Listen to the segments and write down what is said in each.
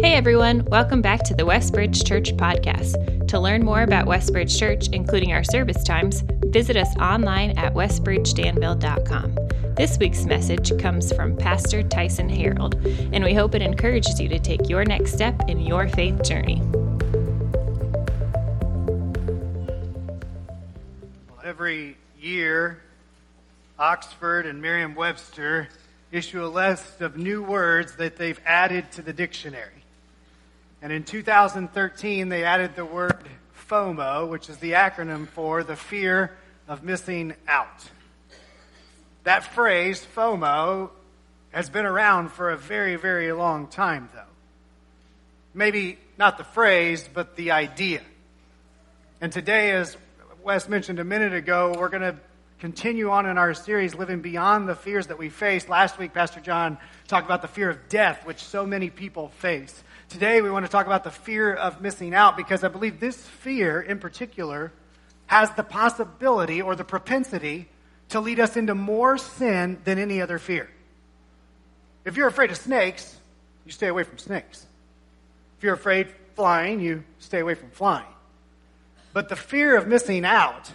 Hey everyone, welcome back to the Westbridge Church podcast. To learn more about Westbridge Church, including our service times, visit us online at westbridgedanville.com. This week's message comes from Pastor Tyson Harold, and we hope it encourages you to take your next step in your faith journey. Every year, Oxford and Merriam Webster issue a list of new words that they've added to the dictionary. And in 2013, they added the word FOMO, which is the acronym for the fear of missing out. That phrase, FOMO, has been around for a very, very long time, though. Maybe not the phrase, but the idea. And today, as Wes mentioned a minute ago, we're going to continue on in our series, Living Beyond the Fears That We Face. Last week, Pastor John talked about the fear of death, which so many people face. Today we want to talk about the fear of missing out because I believe this fear in particular has the possibility or the propensity to lead us into more sin than any other fear. If you're afraid of snakes, you stay away from snakes. If you're afraid flying, you stay away from flying. But the fear of missing out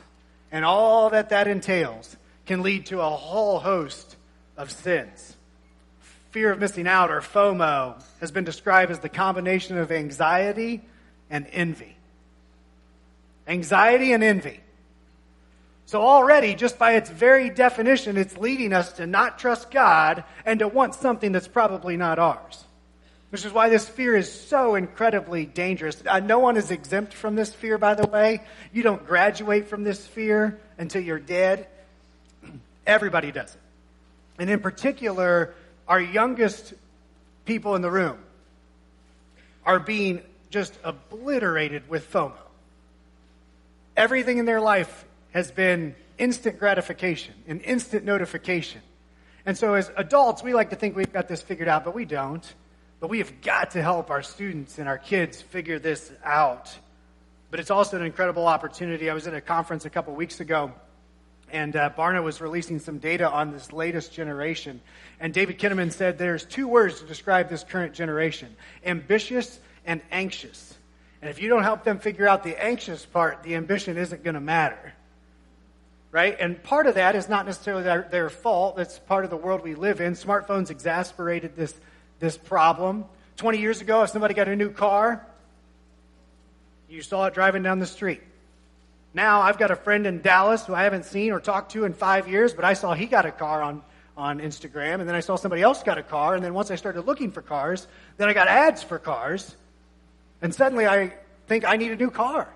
and all that that entails can lead to a whole host of sins fear of missing out, or FOMO, has been described as the combination of anxiety and envy. Anxiety and envy. So already, just by its very definition, it's leading us to not trust God and to want something that's probably not ours. Which is why this fear is so incredibly dangerous. Uh, no one is exempt from this fear, by the way. You don't graduate from this fear until you're dead. Everybody does it. And in particular, our youngest people in the room are being just obliterated with FOMO. Everything in their life has been instant gratification, an instant notification. And so as adults, we like to think we've got this figured out, but we don't. But we have got to help our students and our kids figure this out. But it's also an incredible opportunity. I was at a conference a couple weeks ago and uh, Barna was releasing some data on this latest generation. And David Kinnaman said there's two words to describe this current generation ambitious and anxious. And if you don't help them figure out the anxious part, the ambition isn't going to matter. Right? And part of that is not necessarily their, their fault. That's part of the world we live in. Smartphones exasperated this, this problem. 20 years ago, if somebody got a new car, you saw it driving down the street. Now I've got a friend in Dallas who I haven't seen or talked to in five years, but I saw he got a car on, on Instagram, and then I saw somebody else got a car, and then once I started looking for cars, then I got ads for cars, and suddenly I think I need a new car.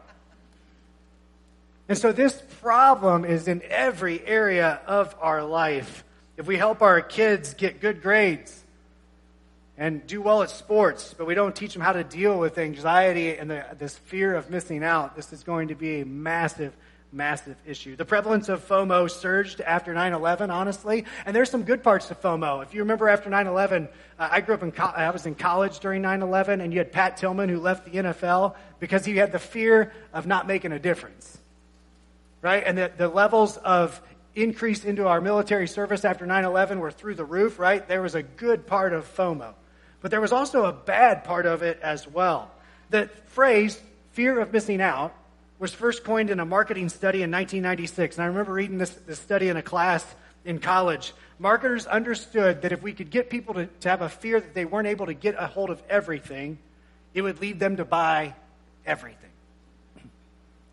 And so this problem is in every area of our life. If we help our kids get good grades, and do well at sports, but we don't teach them how to deal with anxiety and the, this fear of missing out, this is going to be a massive, massive issue. The prevalence of FOMO surged after 9 11, honestly, and there's some good parts to FOMO. If you remember after 9 11, uh, I grew up in, co- I was in college during 9 11, and you had Pat Tillman who left the NFL because he had the fear of not making a difference. Right? And the, the levels of increase into our military service after 9 11 were through the roof, right? There was a good part of FOMO. But there was also a bad part of it as well. The phrase, fear of missing out, was first coined in a marketing study in 1996. And I remember reading this, this study in a class in college. Marketers understood that if we could get people to, to have a fear that they weren't able to get a hold of everything, it would lead them to buy everything.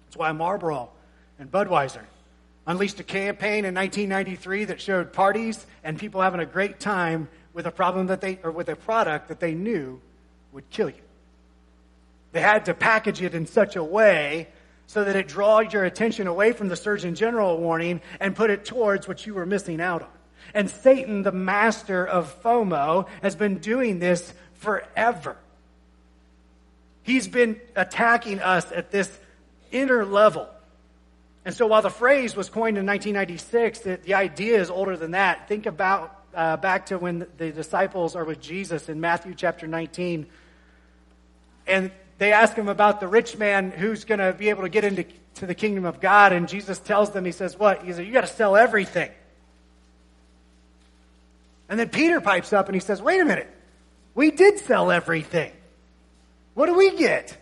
That's why Marlboro and Budweiser unleashed a campaign in 1993 that showed parties and people having a great time with a problem that they, or with a product that they knew would kill you. They had to package it in such a way so that it draws your attention away from the Surgeon General warning and put it towards what you were missing out on. And Satan, the master of FOMO, has been doing this forever. He's been attacking us at this inner level. And so while the phrase was coined in 1996, the, the idea is older than that. Think about uh, back to when the disciples are with Jesus in Matthew chapter 19. And they ask him about the rich man who's going to be able to get into to the kingdom of God. And Jesus tells them, He says, What? He says, You got to sell everything. And then Peter pipes up and he says, Wait a minute. We did sell everything. What do we get?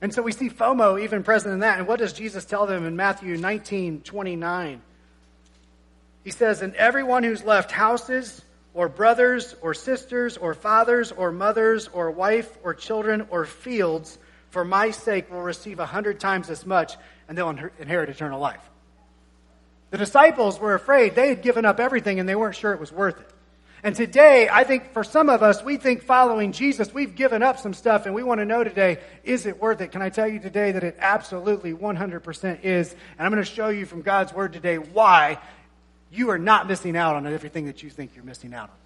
And so we see FOMO even present in that. And what does Jesus tell them in Matthew 19 29? He says, And everyone who's left houses, or brothers, or sisters, or fathers, or mothers, or wife, or children, or fields, for my sake will receive a hundred times as much, and they'll inherit eternal life. The disciples were afraid. They had given up everything, and they weren't sure it was worth it. And today, I think for some of us, we think following Jesus, we've given up some stuff and we want to know today, is it worth it? Can I tell you today that it absolutely 100% is? And I'm going to show you from God's word today why you are not missing out on everything that you think you're missing out on.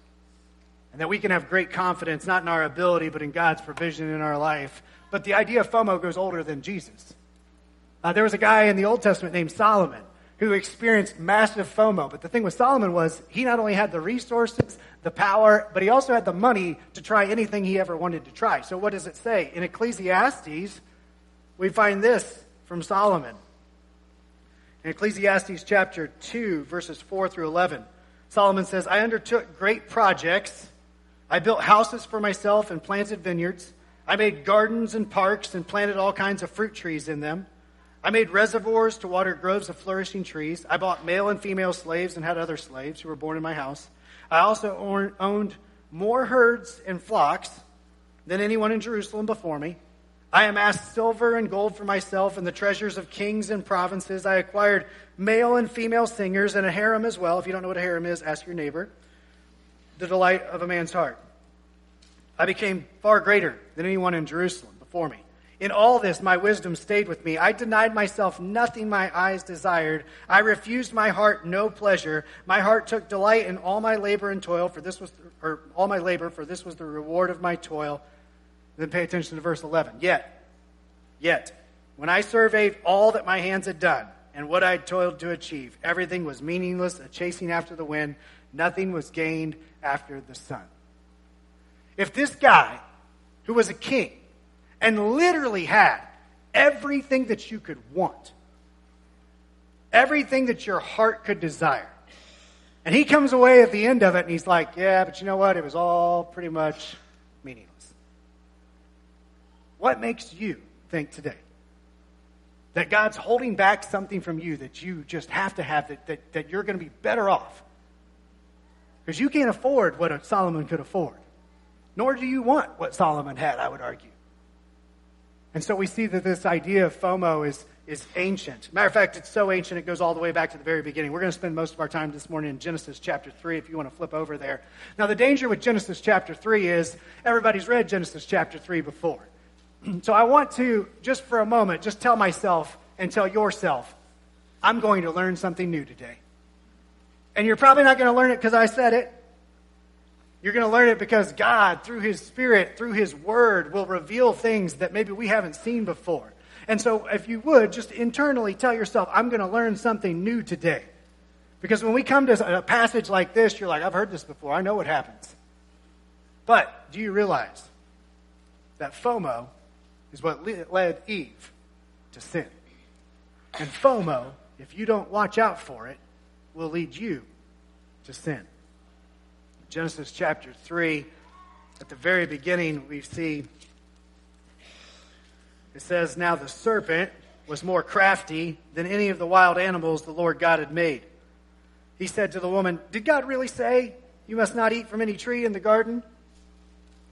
And that we can have great confidence, not in our ability, but in God's provision in our life. But the idea of FOMO goes older than Jesus. Uh, there was a guy in the Old Testament named Solomon who experienced massive FOMO. But the thing with Solomon was he not only had the resources, the power, but he also had the money to try anything he ever wanted to try. So what does it say? In Ecclesiastes, we find this from Solomon. In Ecclesiastes chapter 2, verses 4 through 11, Solomon says, I undertook great projects. I built houses for myself and planted vineyards. I made gardens and parks and planted all kinds of fruit trees in them. I made reservoirs to water groves of flourishing trees. I bought male and female slaves and had other slaves who were born in my house. I also owned more herds and flocks than anyone in Jerusalem before me. I amassed silver and gold for myself and the treasures of kings and provinces. I acquired male and female singers and a harem as well. If you don't know what a harem is, ask your neighbor. The delight of a man's heart. I became far greater than anyone in Jerusalem before me. In all this, my wisdom stayed with me. I denied myself nothing my eyes desired. I refused my heart no pleasure. My heart took delight in all my labor and toil, for this was, or all my labor, for this was the reward of my toil. Then pay attention to verse 11. Yet, yet, when I surveyed all that my hands had done and what I had toiled to achieve, everything was meaningless, a chasing after the wind. Nothing was gained after the sun. If this guy, who was a king, and literally had everything that you could want, everything that your heart could desire. And he comes away at the end of it and he's like, Yeah, but you know what? It was all pretty much meaningless. What makes you think today that God's holding back something from you that you just have to have, that, that, that you're going to be better off? Because you can't afford what Solomon could afford, nor do you want what Solomon had, I would argue. And so we see that this idea of FOMO is, is ancient. Matter of fact, it's so ancient it goes all the way back to the very beginning. We're going to spend most of our time this morning in Genesis chapter 3 if you want to flip over there. Now, the danger with Genesis chapter 3 is everybody's read Genesis chapter 3 before. so I want to, just for a moment, just tell myself and tell yourself, I'm going to learn something new today. And you're probably not going to learn it because I said it. You're going to learn it because God, through His Spirit, through His Word, will reveal things that maybe we haven't seen before. And so, if you would, just internally tell yourself, I'm going to learn something new today. Because when we come to a passage like this, you're like, I've heard this before. I know what happens. But do you realize that FOMO is what led Eve to sin? And FOMO, if you don't watch out for it, will lead you to sin. Genesis chapter 3, at the very beginning, we see it says, Now the serpent was more crafty than any of the wild animals the Lord God had made. He said to the woman, Did God really say you must not eat from any tree in the garden?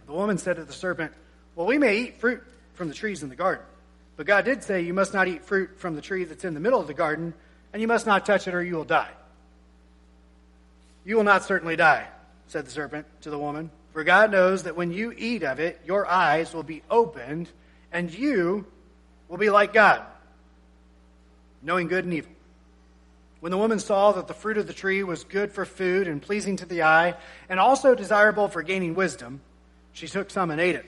The woman said to the serpent, Well, we may eat fruit from the trees in the garden. But God did say you must not eat fruit from the tree that's in the middle of the garden, and you must not touch it or you will die. You will not certainly die said the serpent to the woman. For God knows that when you eat of it, your eyes will be opened, and you will be like God, knowing good and evil. When the woman saw that the fruit of the tree was good for food and pleasing to the eye, and also desirable for gaining wisdom, she took some and ate it.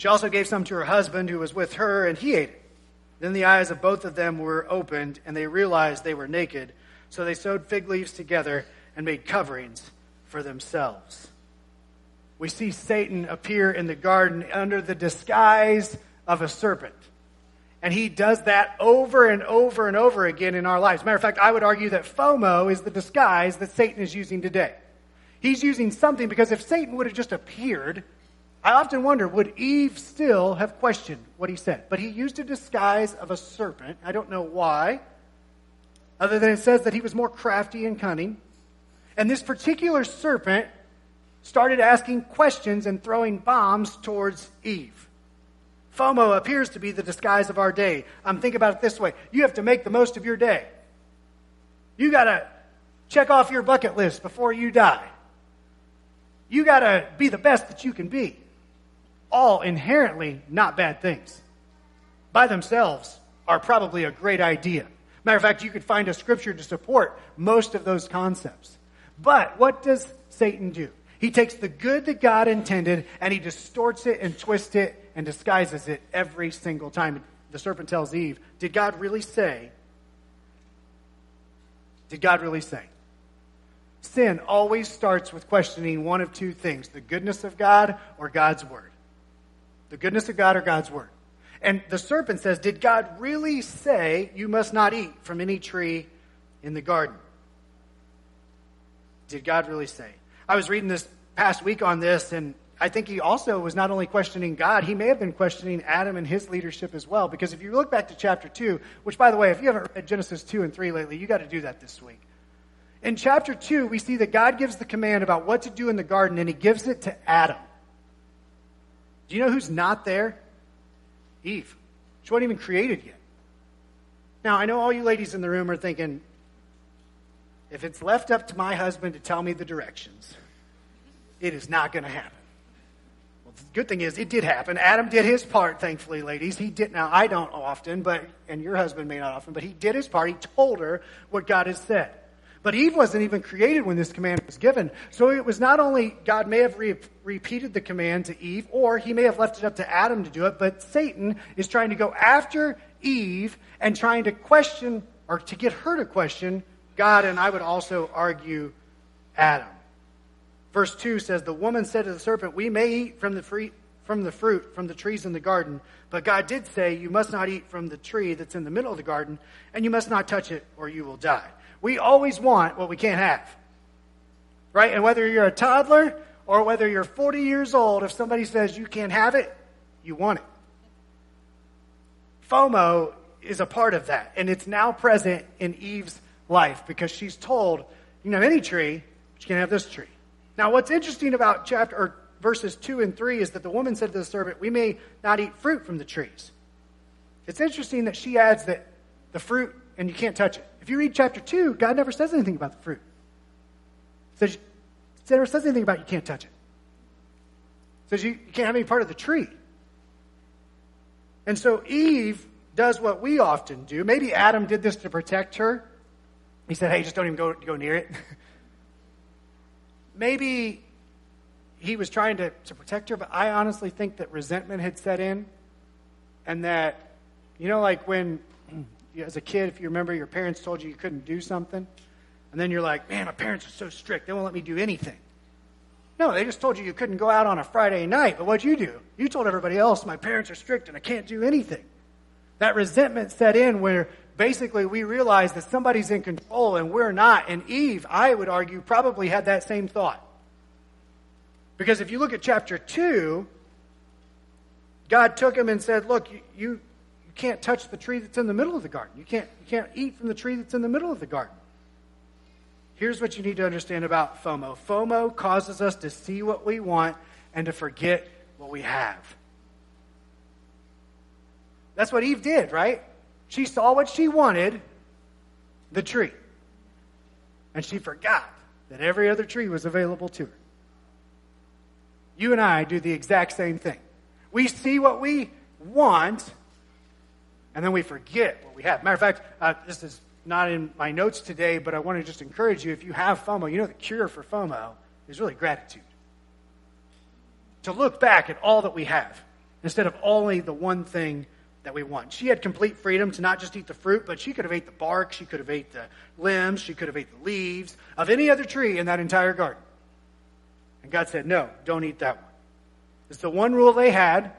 She also gave some to her husband who was with her, and he ate it. Then the eyes of both of them were opened, and they realized they were naked. So they sewed fig leaves together and made coverings for themselves. We see Satan appear in the garden under the disguise of a serpent. And he does that over and over and over again in our lives. Matter of fact, I would argue that FOMO is the disguise that Satan is using today. He's using something because if Satan would have just appeared I often wonder would Eve still have questioned what he said? But he used a disguise of a serpent. I don't know why, other than it says that he was more crafty and cunning. And this particular serpent started asking questions and throwing bombs towards Eve. FOMO appears to be the disguise of our day. Um, I'm thinking about it this way you have to make the most of your day. You got to check off your bucket list before you die. You got to be the best that you can be. All inherently not bad things. By themselves are probably a great idea. Matter of fact, you could find a scripture to support most of those concepts. But what does Satan do? He takes the good that God intended and he distorts it and twists it and disguises it every single time. The serpent tells Eve, Did God really say? Did God really say? Sin always starts with questioning one of two things the goodness of God or God's word. The goodness of God or God's word. And the serpent says, Did God really say you must not eat from any tree in the garden? Did God really say? I was reading this past week on this, and I think he also was not only questioning God, he may have been questioning Adam and his leadership as well. Because if you look back to chapter 2, which, by the way, if you haven't read Genesis 2 and 3 lately, you got to do that this week. In chapter 2, we see that God gives the command about what to do in the garden, and he gives it to Adam. Do you know who's not there? Eve. She wasn't even created yet. Now, I know all you ladies in the room are thinking, if it's left up to my husband to tell me the directions, it is not going to happen. Well, the good thing is it did happen. Adam did his part, thankfully, ladies. He did. Now, I don't often, but, and your husband may not often, but he did his part. He told her what God has said. But Eve wasn't even created when this command was given. So it was not only God may have re- repeated the command to Eve, or he may have left it up to Adam to do it, but Satan is trying to go after Eve and trying to question, or to get her to question, God, and I would also argue Adam. Verse 2 says, The woman said to the serpent, We may eat from the, free, from the fruit from the trees in the garden, but God did say, You must not eat from the tree that's in the middle of the garden, and you must not touch it, or you will die. We always want what we can't have. Right? And whether you're a toddler or whether you're 40 years old, if somebody says you can't have it, you want it. FOMO is a part of that, and it's now present in Eve's life because she's told, you know, any tree, but you can't have this tree. Now, what's interesting about chapter or verses two and three is that the woman said to the servant, "We may not eat fruit from the trees." It's interesting that she adds that the fruit and you can't touch it. If you read chapter two, God never says anything about the fruit. It says, it never says anything about you can't touch it. it says you, you can't have any part of the tree. And so Eve does what we often do. Maybe Adam did this to protect her. He said, "Hey, just don't even go go near it." maybe he was trying to, to protect her, but I honestly think that resentment had set in. And that, you know, like when, as a kid, if you remember, your parents told you you couldn't do something, and then you're like, man, my parents are so strict, they won't let me do anything. No, they just told you you couldn't go out on a Friday night, but what'd you do? You told everybody else, my parents are strict and I can't do anything. That resentment set in where basically we realize that somebody's in control and we're not. And Eve, I would argue, probably had that same thought. Because if you look at chapter 2, God took him and said, Look, you, you, you can't touch the tree that's in the middle of the garden. You can't, you can't eat from the tree that's in the middle of the garden. Here's what you need to understand about FOMO FOMO causes us to see what we want and to forget what we have. That's what Eve did, right? She saw what she wanted, the tree. And she forgot that every other tree was available to her. You and I do the exact same thing. We see what we want, and then we forget what we have. Matter of fact, uh, this is not in my notes today, but I want to just encourage you if you have FOMO, you know the cure for FOMO is really gratitude. To look back at all that we have instead of only the one thing that we want. She had complete freedom to not just eat the fruit, but she could have ate the bark, she could have ate the limbs, she could have ate the leaves of any other tree in that entire garden. And God said, "No, don't eat that one." It's the one rule they had,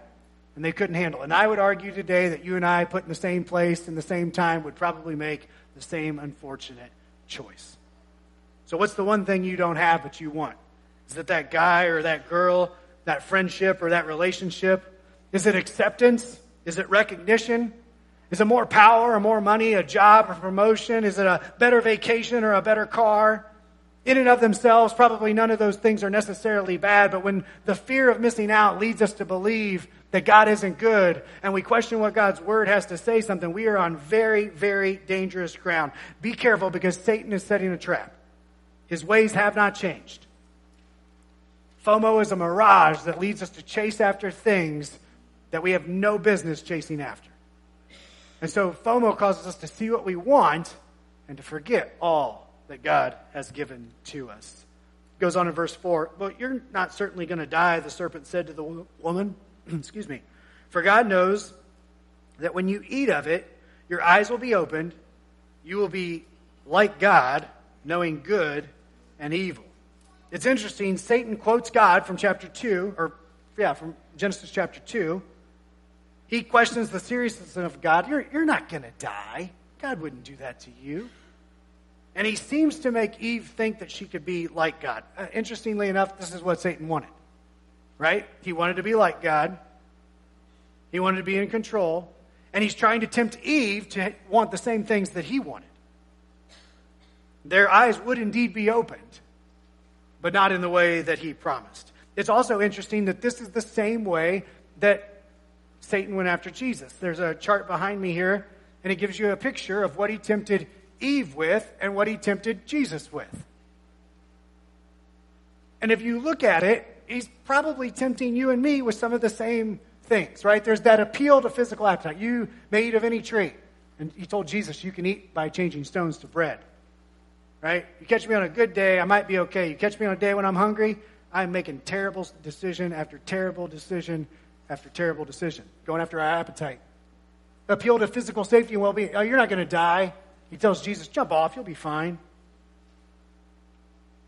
and they couldn't handle. And I would argue today that you and I, put in the same place in the same time, would probably make the same unfortunate choice. So, what's the one thing you don't have but you want? Is it that guy or that girl that friendship or that relationship? Is it acceptance? Is it recognition? Is it more power or more money, a job or promotion? Is it a better vacation or a better car? In and of themselves, probably none of those things are necessarily bad, but when the fear of missing out leads us to believe that God isn't good and we question what God's word has to say something, we are on very, very dangerous ground. Be careful because Satan is setting a trap. His ways have not changed. FOMO is a mirage that leads us to chase after things that we have no business chasing after. And so FOMO causes us to see what we want and to forget all that God has given to us. It Goes on in verse 4 But you're not certainly going to die, the serpent said to the woman. Excuse me. For God knows that when you eat of it, your eyes will be opened, you will be like God, knowing good and evil. It's interesting, Satan quotes God from chapter 2, or yeah, from Genesis chapter 2. He questions the seriousness of God. You're, you're not going to die. God wouldn't do that to you. And he seems to make Eve think that she could be like God. Uh, interestingly enough, this is what Satan wanted, right? He wanted to be like God, he wanted to be in control, and he's trying to tempt Eve to want the same things that he wanted. Their eyes would indeed be opened, but not in the way that he promised. It's also interesting that this is the same way that Satan went after Jesus. There's a chart behind me here, and it gives you a picture of what he tempted Eve with and what he tempted Jesus with. And if you look at it, he's probably tempting you and me with some of the same things, right? There's that appeal to physical appetite. You may eat of any tree. And he told Jesus, you can eat by changing stones to bread. Right? You catch me on a good day, I might be okay. You catch me on a day when I'm hungry, I'm making terrible decision after terrible decision after terrible decision, going after our appetite. Appeal to physical safety and well being. Oh, you're not going to die. He tells Jesus, jump off, you'll be fine.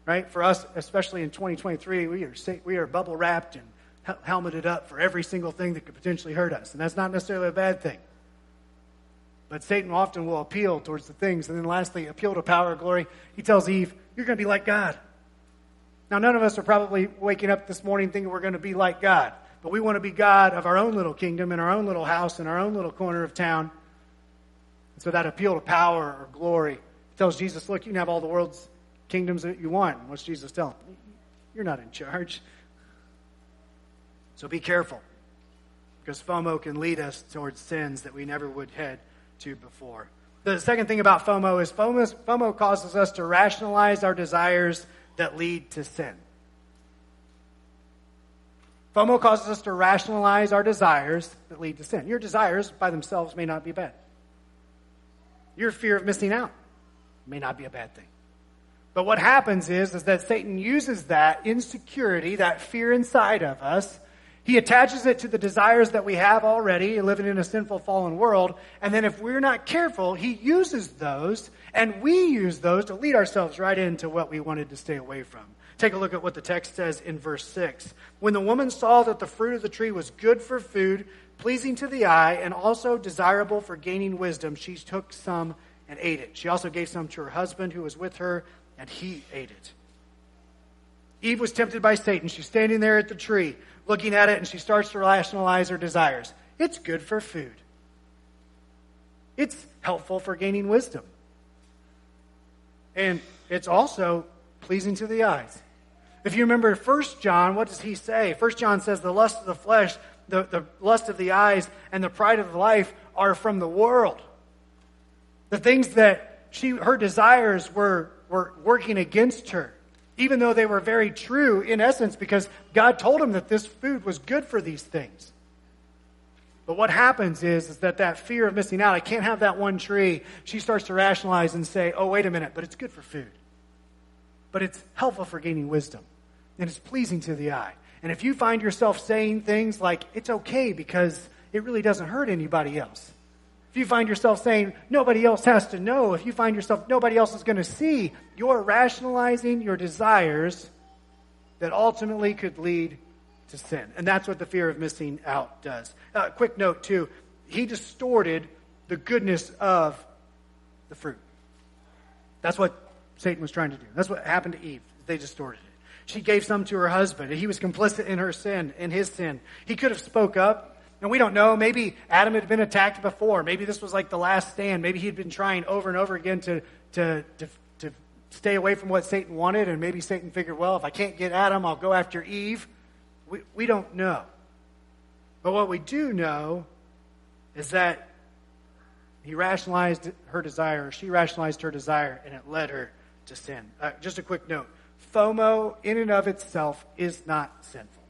Right? For us, especially in 2023, we are, we are bubble wrapped and helmeted up for every single thing that could potentially hurt us. And that's not necessarily a bad thing. But Satan often will appeal towards the things. And then lastly, appeal to power, or glory. He tells Eve, You're going to be like God. Now, none of us are probably waking up this morning thinking we're going to be like God. But we want to be God of our own little kingdom, in our own little house, in our own little corner of town. And so that appeal to power or glory tells Jesus, look, you can have all the world's kingdoms that you want. What's Jesus telling? You're not in charge. So be careful. Because FOMO can lead us towards sins that we never would head to before. The second thing about FOMO is FOMO, FOMO causes us to rationalize our desires that lead to sin. FOMO causes us to rationalize our desires that lead to sin. Your desires by themselves may not be bad. Your fear of missing out may not be a bad thing. But what happens is, is that Satan uses that insecurity, that fear inside of us, he attaches it to the desires that we have already, living in a sinful, fallen world. And then if we're not careful, he uses those, and we use those to lead ourselves right into what we wanted to stay away from. Take a look at what the text says in verse 6. When the woman saw that the fruit of the tree was good for food, pleasing to the eye, and also desirable for gaining wisdom, she took some and ate it. She also gave some to her husband who was with her, and he ate it. Eve was tempted by Satan. She's standing there at the tree, looking at it, and she starts to rationalize her desires. It's good for food. It's helpful for gaining wisdom. And it's also pleasing to the eyes. If you remember First John, what does he say? First John says the lust of the flesh, the, the lust of the eyes, and the pride of life are from the world. The things that she her desires were, were working against her, even though they were very true in essence, because God told him that this food was good for these things. But what happens is, is that that fear of missing out, I can't have that one tree, she starts to rationalize and say, oh, wait a minute, but it's good for food but it's helpful for gaining wisdom. And it's pleasing to the eye. And if you find yourself saying things like, it's okay because it really doesn't hurt anybody else. If you find yourself saying, nobody else has to know, if you find yourself, nobody else is going to see, you're rationalizing your desires that ultimately could lead to sin. And that's what the fear of missing out does. Uh, quick note, too. He distorted the goodness of the fruit. That's what Satan was trying to do. That's what happened to Eve. They distorted it. She gave some to her husband, and he was complicit in her sin, in his sin. He could have spoke up, and we don't know. Maybe Adam had been attacked before. Maybe this was like the last stand. Maybe he'd been trying over and over again to, to, to, to stay away from what Satan wanted, and maybe Satan figured, well, if I can't get Adam, I'll go after Eve. We, we don't know. But what we do know is that he rationalized her desire, she rationalized her desire, and it led her to sin. Uh, just a quick note FOMO, in and of itself, is not sinful.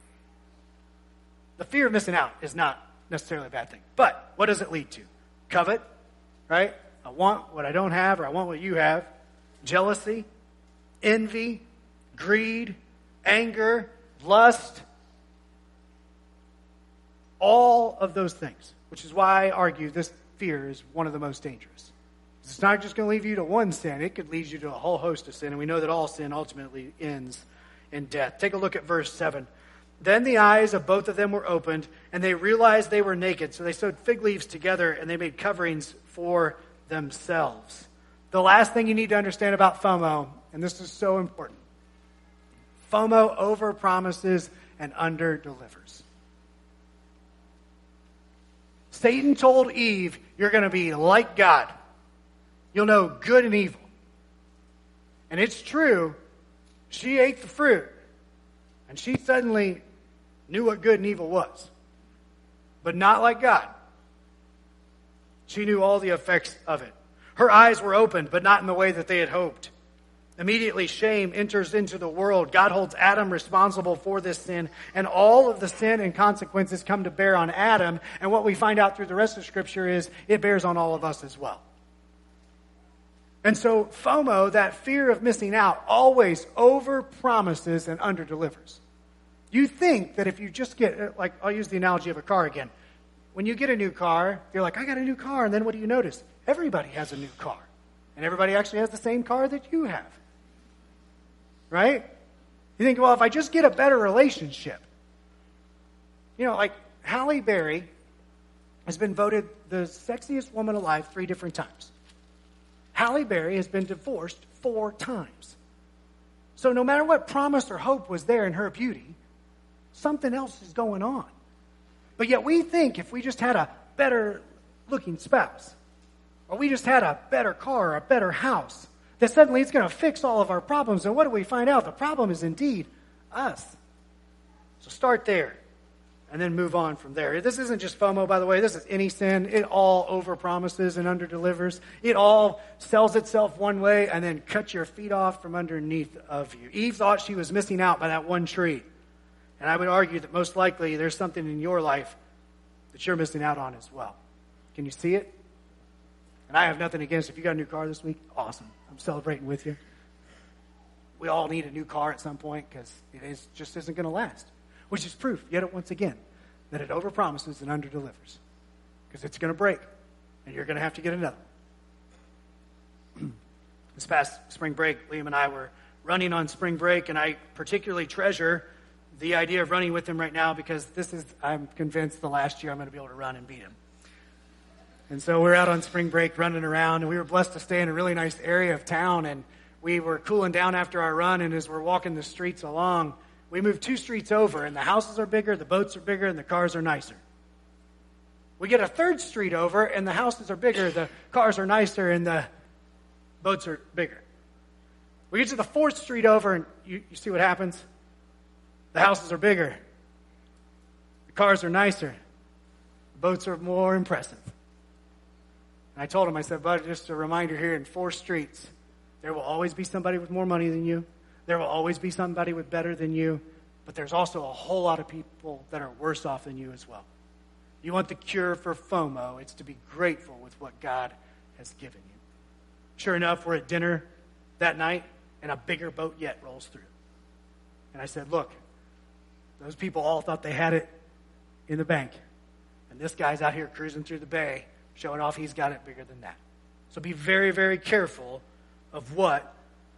The fear of missing out is not necessarily a bad thing. But what does it lead to? Covet, right? I want what I don't have, or I want what you have. Jealousy, envy, greed, anger, lust. All of those things, which is why I argue this fear is one of the most dangerous. It's not just going to leave you to one sin, it could lead you to a whole host of sin. And we know that all sin ultimately ends in death. Take a look at verse 7. Then the eyes of both of them were opened, and they realized they were naked. So they sewed fig leaves together, and they made coverings for themselves. The last thing you need to understand about FOMO, and this is so important FOMO over promises and under delivers. Satan told Eve, You're going to be like God. You'll know good and evil. And it's true, she ate the fruit, and she suddenly knew what good and evil was. But not like God. She knew all the effects of it. Her eyes were opened, but not in the way that they had hoped. Immediately, shame enters into the world. God holds Adam responsible for this sin, and all of the sin and consequences come to bear on Adam. And what we find out through the rest of Scripture is it bears on all of us as well. And so, FOMO, that fear of missing out, always over promises and under delivers. You think that if you just get, like, I'll use the analogy of a car again. When you get a new car, you're like, I got a new car, and then what do you notice? Everybody has a new car. And everybody actually has the same car that you have. Right? You think, well, if I just get a better relationship. You know, like Halle Berry has been voted the sexiest woman alive three different times. Halle Berry has been divorced four times. So no matter what promise or hope was there in her beauty, something else is going on. But yet we think if we just had a better looking spouse, or we just had a better car, or a better house, that suddenly it's going to fix all of our problems. And what do we find out? The problem is indeed us. So start there and then move on from there. This isn't just FOMO, by the way. This is any sin. It all overpromises and underdelivers. It all sells itself one way and then cuts your feet off from underneath of you. Eve thought she was missing out by that one tree. And I would argue that most likely there's something in your life that you're missing out on as well. Can you see it? And I have nothing against if you got a new car this week, awesome. I'm celebrating with you. We all need a new car at some point because it is, just isn't going to last which is proof, yet once again, that it overpromises and underdelivers. Because it's going to break, and you're going to have to get another. this past spring break, Liam and I were running on spring break, and I particularly treasure the idea of running with him right now because this is, I'm convinced, the last year I'm going to be able to run and beat him. And so we're out on spring break running around, and we were blessed to stay in a really nice area of town, and we were cooling down after our run, and as we're walking the streets along, we move two streets over, and the houses are bigger, the boats are bigger, and the cars are nicer. We get a third street over, and the houses are bigger, the cars are nicer, and the boats are bigger. We get to the fourth street over, and you, you see what happens? The houses are bigger, the cars are nicer, the boats are more impressive. And I told him, I said, Bud, just a reminder here in four streets, there will always be somebody with more money than you. There will always be somebody with better than you, but there's also a whole lot of people that are worse off than you as well. You want the cure for FOMO, it's to be grateful with what God has given you. Sure enough, we're at dinner that night, and a bigger boat yet rolls through. And I said, Look, those people all thought they had it in the bank. And this guy's out here cruising through the bay, showing off he's got it bigger than that. So be very, very careful of what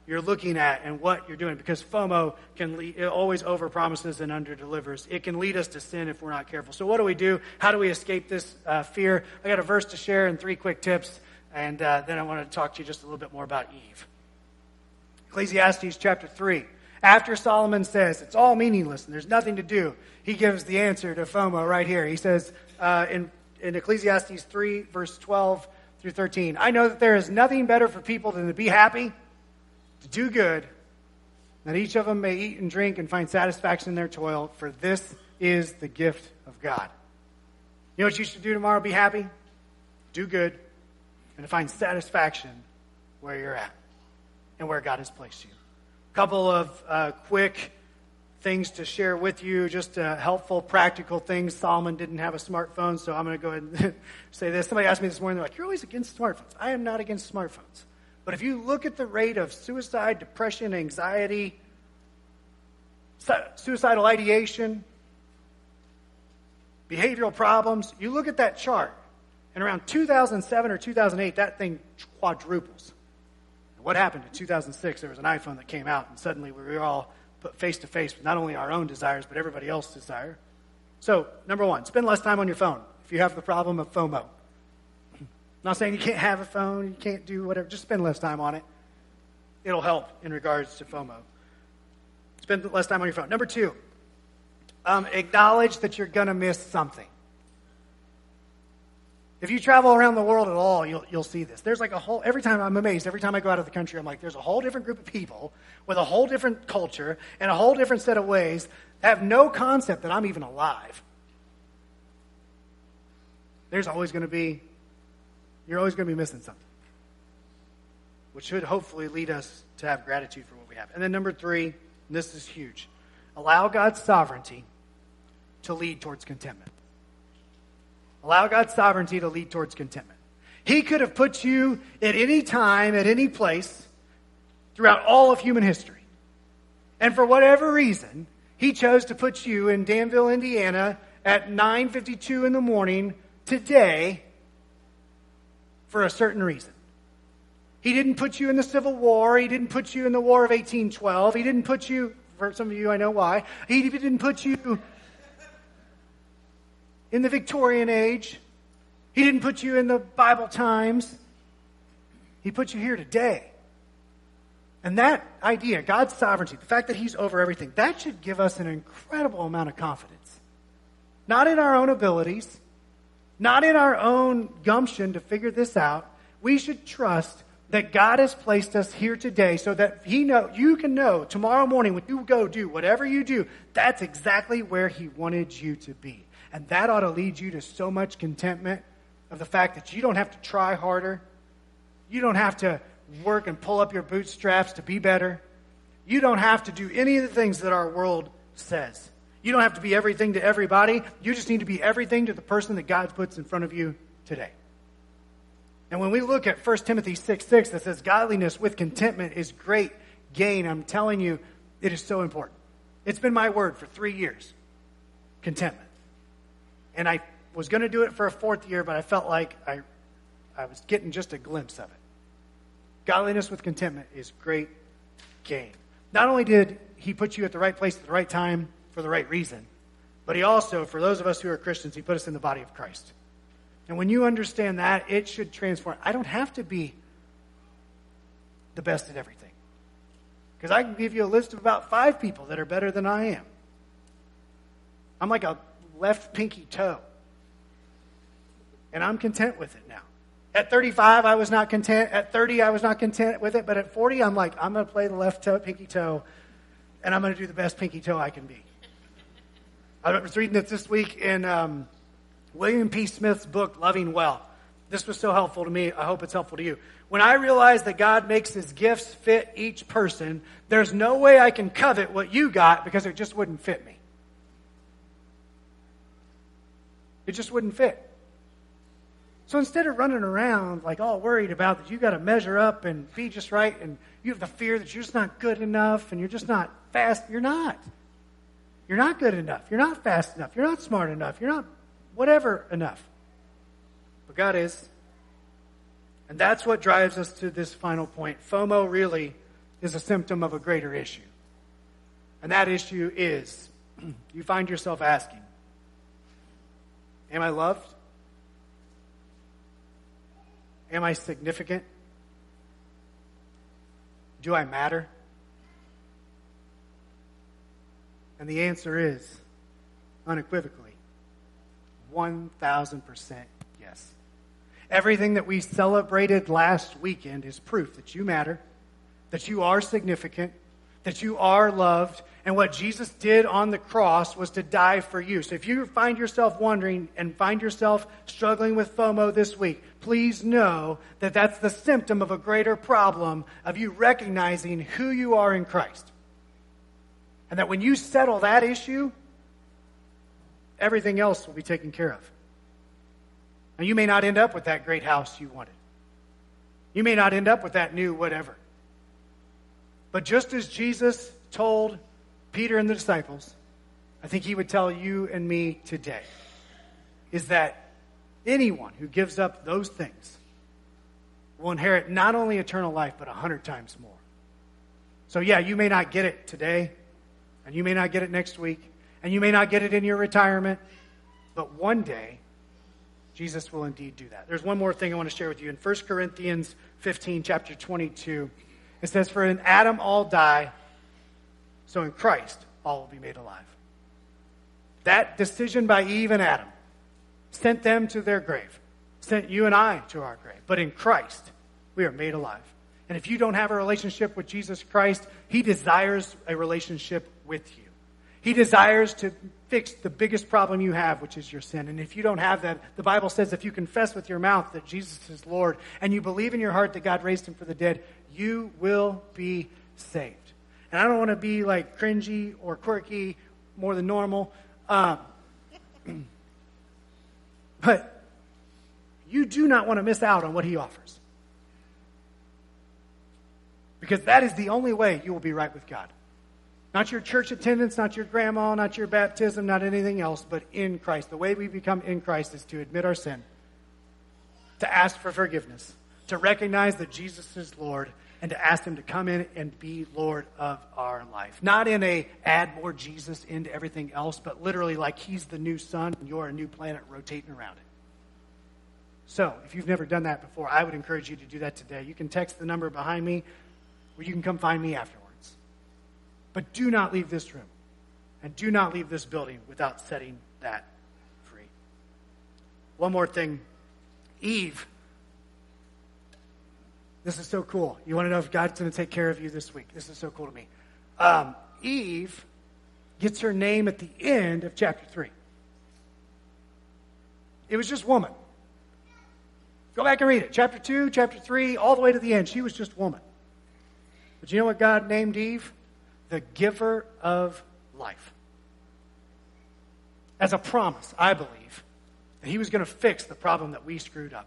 you're looking at and what you're doing because FOMO can lead, it always overpromises and underdelivers. It can lead us to sin if we're not careful. So what do we do? How do we escape this uh, fear? I got a verse to share and three quick tips, and uh, then I want to talk to you just a little bit more about Eve. Ecclesiastes chapter 3. After Solomon says it's all meaningless and there's nothing to do, he gives the answer to FOMO right here. He says uh, in, in Ecclesiastes 3, verse 12 through 13, I know that there is nothing better for people than to be happy, to do good, that each of them may eat and drink and find satisfaction in their toil, for this is the gift of God. You know what you should do tomorrow? Be happy, do good, and find satisfaction where you're at and where God has placed you. A couple of uh, quick things to share with you, just uh, helpful, practical things. Solomon didn't have a smartphone, so I'm going to go ahead and say this. Somebody asked me this morning, they're like, You're always against smartphones. I am not against smartphones. But if you look at the rate of suicide, depression, anxiety, suicidal ideation, behavioral problems, you look at that chart, and around 2007 or 2008, that thing quadruples. What happened in 2006? There was an iPhone that came out, and suddenly we were all put face to face with not only our own desires, but everybody else's desire. So, number one, spend less time on your phone if you have the problem of FOMO. Not saying you can't have a phone, you can't do whatever, just spend less time on it. It'll help in regards to FOMO. Spend less time on your phone. Number two, um, acknowledge that you're going to miss something. If you travel around the world at all, you'll, you'll see this. There's like a whole, every time I'm amazed, every time I go out of the country, I'm like, there's a whole different group of people with a whole different culture and a whole different set of ways that have no concept that I'm even alive. There's always going to be, you're always going to be missing something, which should hopefully lead us to have gratitude for what we have. And then number three, this is huge allow God's sovereignty to lead towards contentment. Allow God's sovereignty to lead towards contentment. He could have put you at any time, at any place, throughout all of human history. And for whatever reason, he chose to put you in Danville, Indiana at 9:52 in the morning today for a certain reason. He didn't put you in the Civil War, he didn't put you in the War of 1812, he didn't put you for some of you I know why. He didn't put you in the Victorian age. He didn't put you in the Bible times. He put you here today. And that idea, God's sovereignty, the fact that He's over everything, that should give us an incredible amount of confidence. Not in our own abilities, not in our own gumption to figure this out. We should trust that God has placed us here today so that He know you can know tomorrow morning when you go do whatever you do, that's exactly where He wanted you to be. And that ought to lead you to so much contentment of the fact that you don't have to try harder. You don't have to work and pull up your bootstraps to be better. You don't have to do any of the things that our world says. You don't have to be everything to everybody. You just need to be everything to the person that God puts in front of you today. And when we look at 1 Timothy 6 6 that says, Godliness with contentment is great gain, I'm telling you, it is so important. It's been my word for three years contentment. And I was going to do it for a fourth year, but I felt like I, I was getting just a glimpse of it. Godliness with contentment is great gain. Not only did he put you at the right place at the right time for the right reason, but he also, for those of us who are Christians, he put us in the body of Christ. And when you understand that, it should transform. I don't have to be the best at everything. Because I can give you a list of about five people that are better than I am. I'm like a left pinky toe. And I'm content with it now. At 35, I was not content. At 30, I was not content with it. But at 40, I'm like, I'm going to play the left toe, pinky toe, and I'm going to do the best pinky toe I can be. I was reading it this week in um, William P. Smith's book, Loving Well. This was so helpful to me. I hope it's helpful to you. When I realize that God makes his gifts fit each person, there's no way I can covet what you got because it just wouldn't fit me. It just wouldn't fit. So instead of running around like all worried about that you got to measure up and be just right and you have the fear that you're just not good enough and you're just not fast, you're not. You're not good enough. You're not fast enough. You're not smart enough. You're not whatever enough. But God is. And that's what drives us to this final point. FOMO really is a symptom of a greater issue. And that issue is you find yourself asking, Am I loved? Am I significant? Do I matter? And the answer is unequivocally 1000% yes. Everything that we celebrated last weekend is proof that you matter, that you are significant, that you are loved, and what Jesus did on the cross was to die for you. So if you find yourself wondering and find yourself struggling with FOMO this week, please know that that's the symptom of a greater problem of you recognizing who you are in Christ. And that when you settle that issue, everything else will be taken care of. Now, you may not end up with that great house you wanted. You may not end up with that new whatever. But just as Jesus told Peter and the disciples, I think he would tell you and me today, is that anyone who gives up those things will inherit not only eternal life, but a hundred times more. So, yeah, you may not get it today, and you may not get it next week, and you may not get it in your retirement, but one day, Jesus will indeed do that. There's one more thing I want to share with you. In 1 Corinthians 15, chapter 22, it says, For in Adam all die, so in Christ all will be made alive. That decision by Eve and Adam sent them to their grave, sent you and I to our grave. But in Christ, we are made alive. And if you don't have a relationship with Jesus Christ, He desires a relationship with you. He desires to fix the biggest problem you have, which is your sin. And if you don't have that, the Bible says if you confess with your mouth that Jesus is Lord and you believe in your heart that God raised him for the dead, you will be saved. And I don't want to be like cringy or quirky more than normal. Um, but you do not want to miss out on what he offers. Because that is the only way you will be right with God. Not your church attendance, not your grandma, not your baptism, not anything else, but in Christ. The way we become in Christ is to admit our sin, to ask for forgiveness, to recognize that Jesus is Lord, and to ask Him to come in and be Lord of our life. Not in a add more Jesus into everything else, but literally like He's the new sun and you're a new planet rotating around it. So, if you've never done that before, I would encourage you to do that today. You can text the number behind me, or you can come find me afterwards. But do not leave this room and do not leave this building without setting that free. One more thing Eve. This is so cool. You want to know if God's going to take care of you this week? This is so cool to me. Um, Eve gets her name at the end of chapter 3. It was just woman. Go back and read it. Chapter 2, chapter 3, all the way to the end. She was just woman. But you know what God named Eve? The giver of life. As a promise, I believe, that he was going to fix the problem that we screwed up.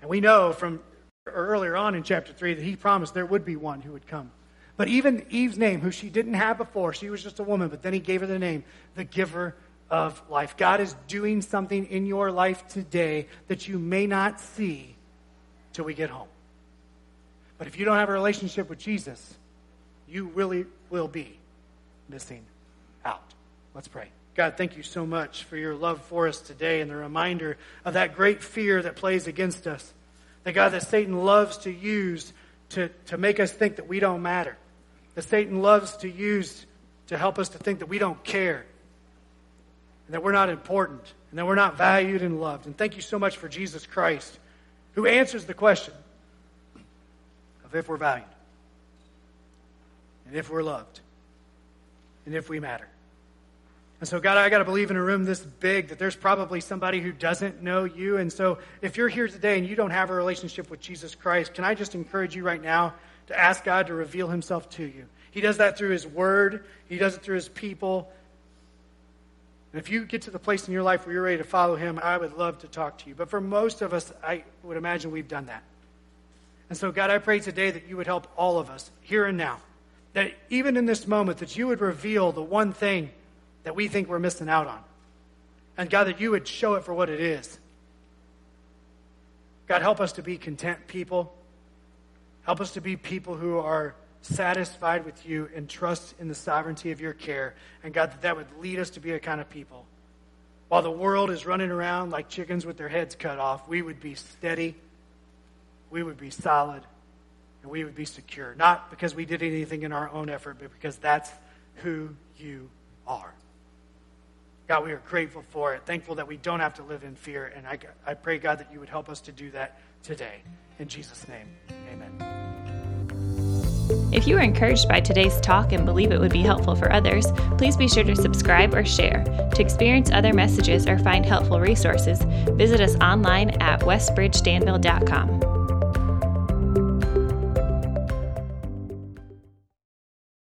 And we know from earlier on in chapter 3 that he promised there would be one who would come. But even Eve's name, who she didn't have before, she was just a woman, but then he gave her the name, the giver of life. God is doing something in your life today that you may not see till we get home. But if you don't have a relationship with Jesus, you really will be missing out. Let's pray. God, thank you so much for your love for us today and the reminder of that great fear that plays against us. The God, that Satan loves to use to, to make us think that we don't matter. That Satan loves to use to help us to think that we don't care. And that we're not important. And that we're not valued and loved. And thank you so much for Jesus Christ, who answers the question of if we're valued and if we're loved, and if we matter. And so, God, I got to believe in a room this big that there's probably somebody who doesn't know you. And so, if you're here today and you don't have a relationship with Jesus Christ, can I just encourage you right now to ask God to reveal himself to you? He does that through his word, he does it through his people. And if you get to the place in your life where you're ready to follow him, I would love to talk to you. But for most of us, I would imagine we've done that. And so, God, I pray today that you would help all of us here and now that even in this moment that you would reveal the one thing that we think we're missing out on. And God, that you would show it for what it is. God, help us to be content people. Help us to be people who are satisfied with you and trust in the sovereignty of your care. And God, that that would lead us to be a kind of people. While the world is running around like chickens with their heads cut off, we would be steady. We would be solid and we would be secure. Not because we did anything in our own effort, but because that's who you are. God, we are grateful for it, thankful that we don't have to live in fear. And I, I pray, God, that you would help us to do that today. In Jesus' name, amen. If you were encouraged by today's talk and believe it would be helpful for others, please be sure to subscribe or share. To experience other messages or find helpful resources, visit us online at westbridgedanville.com.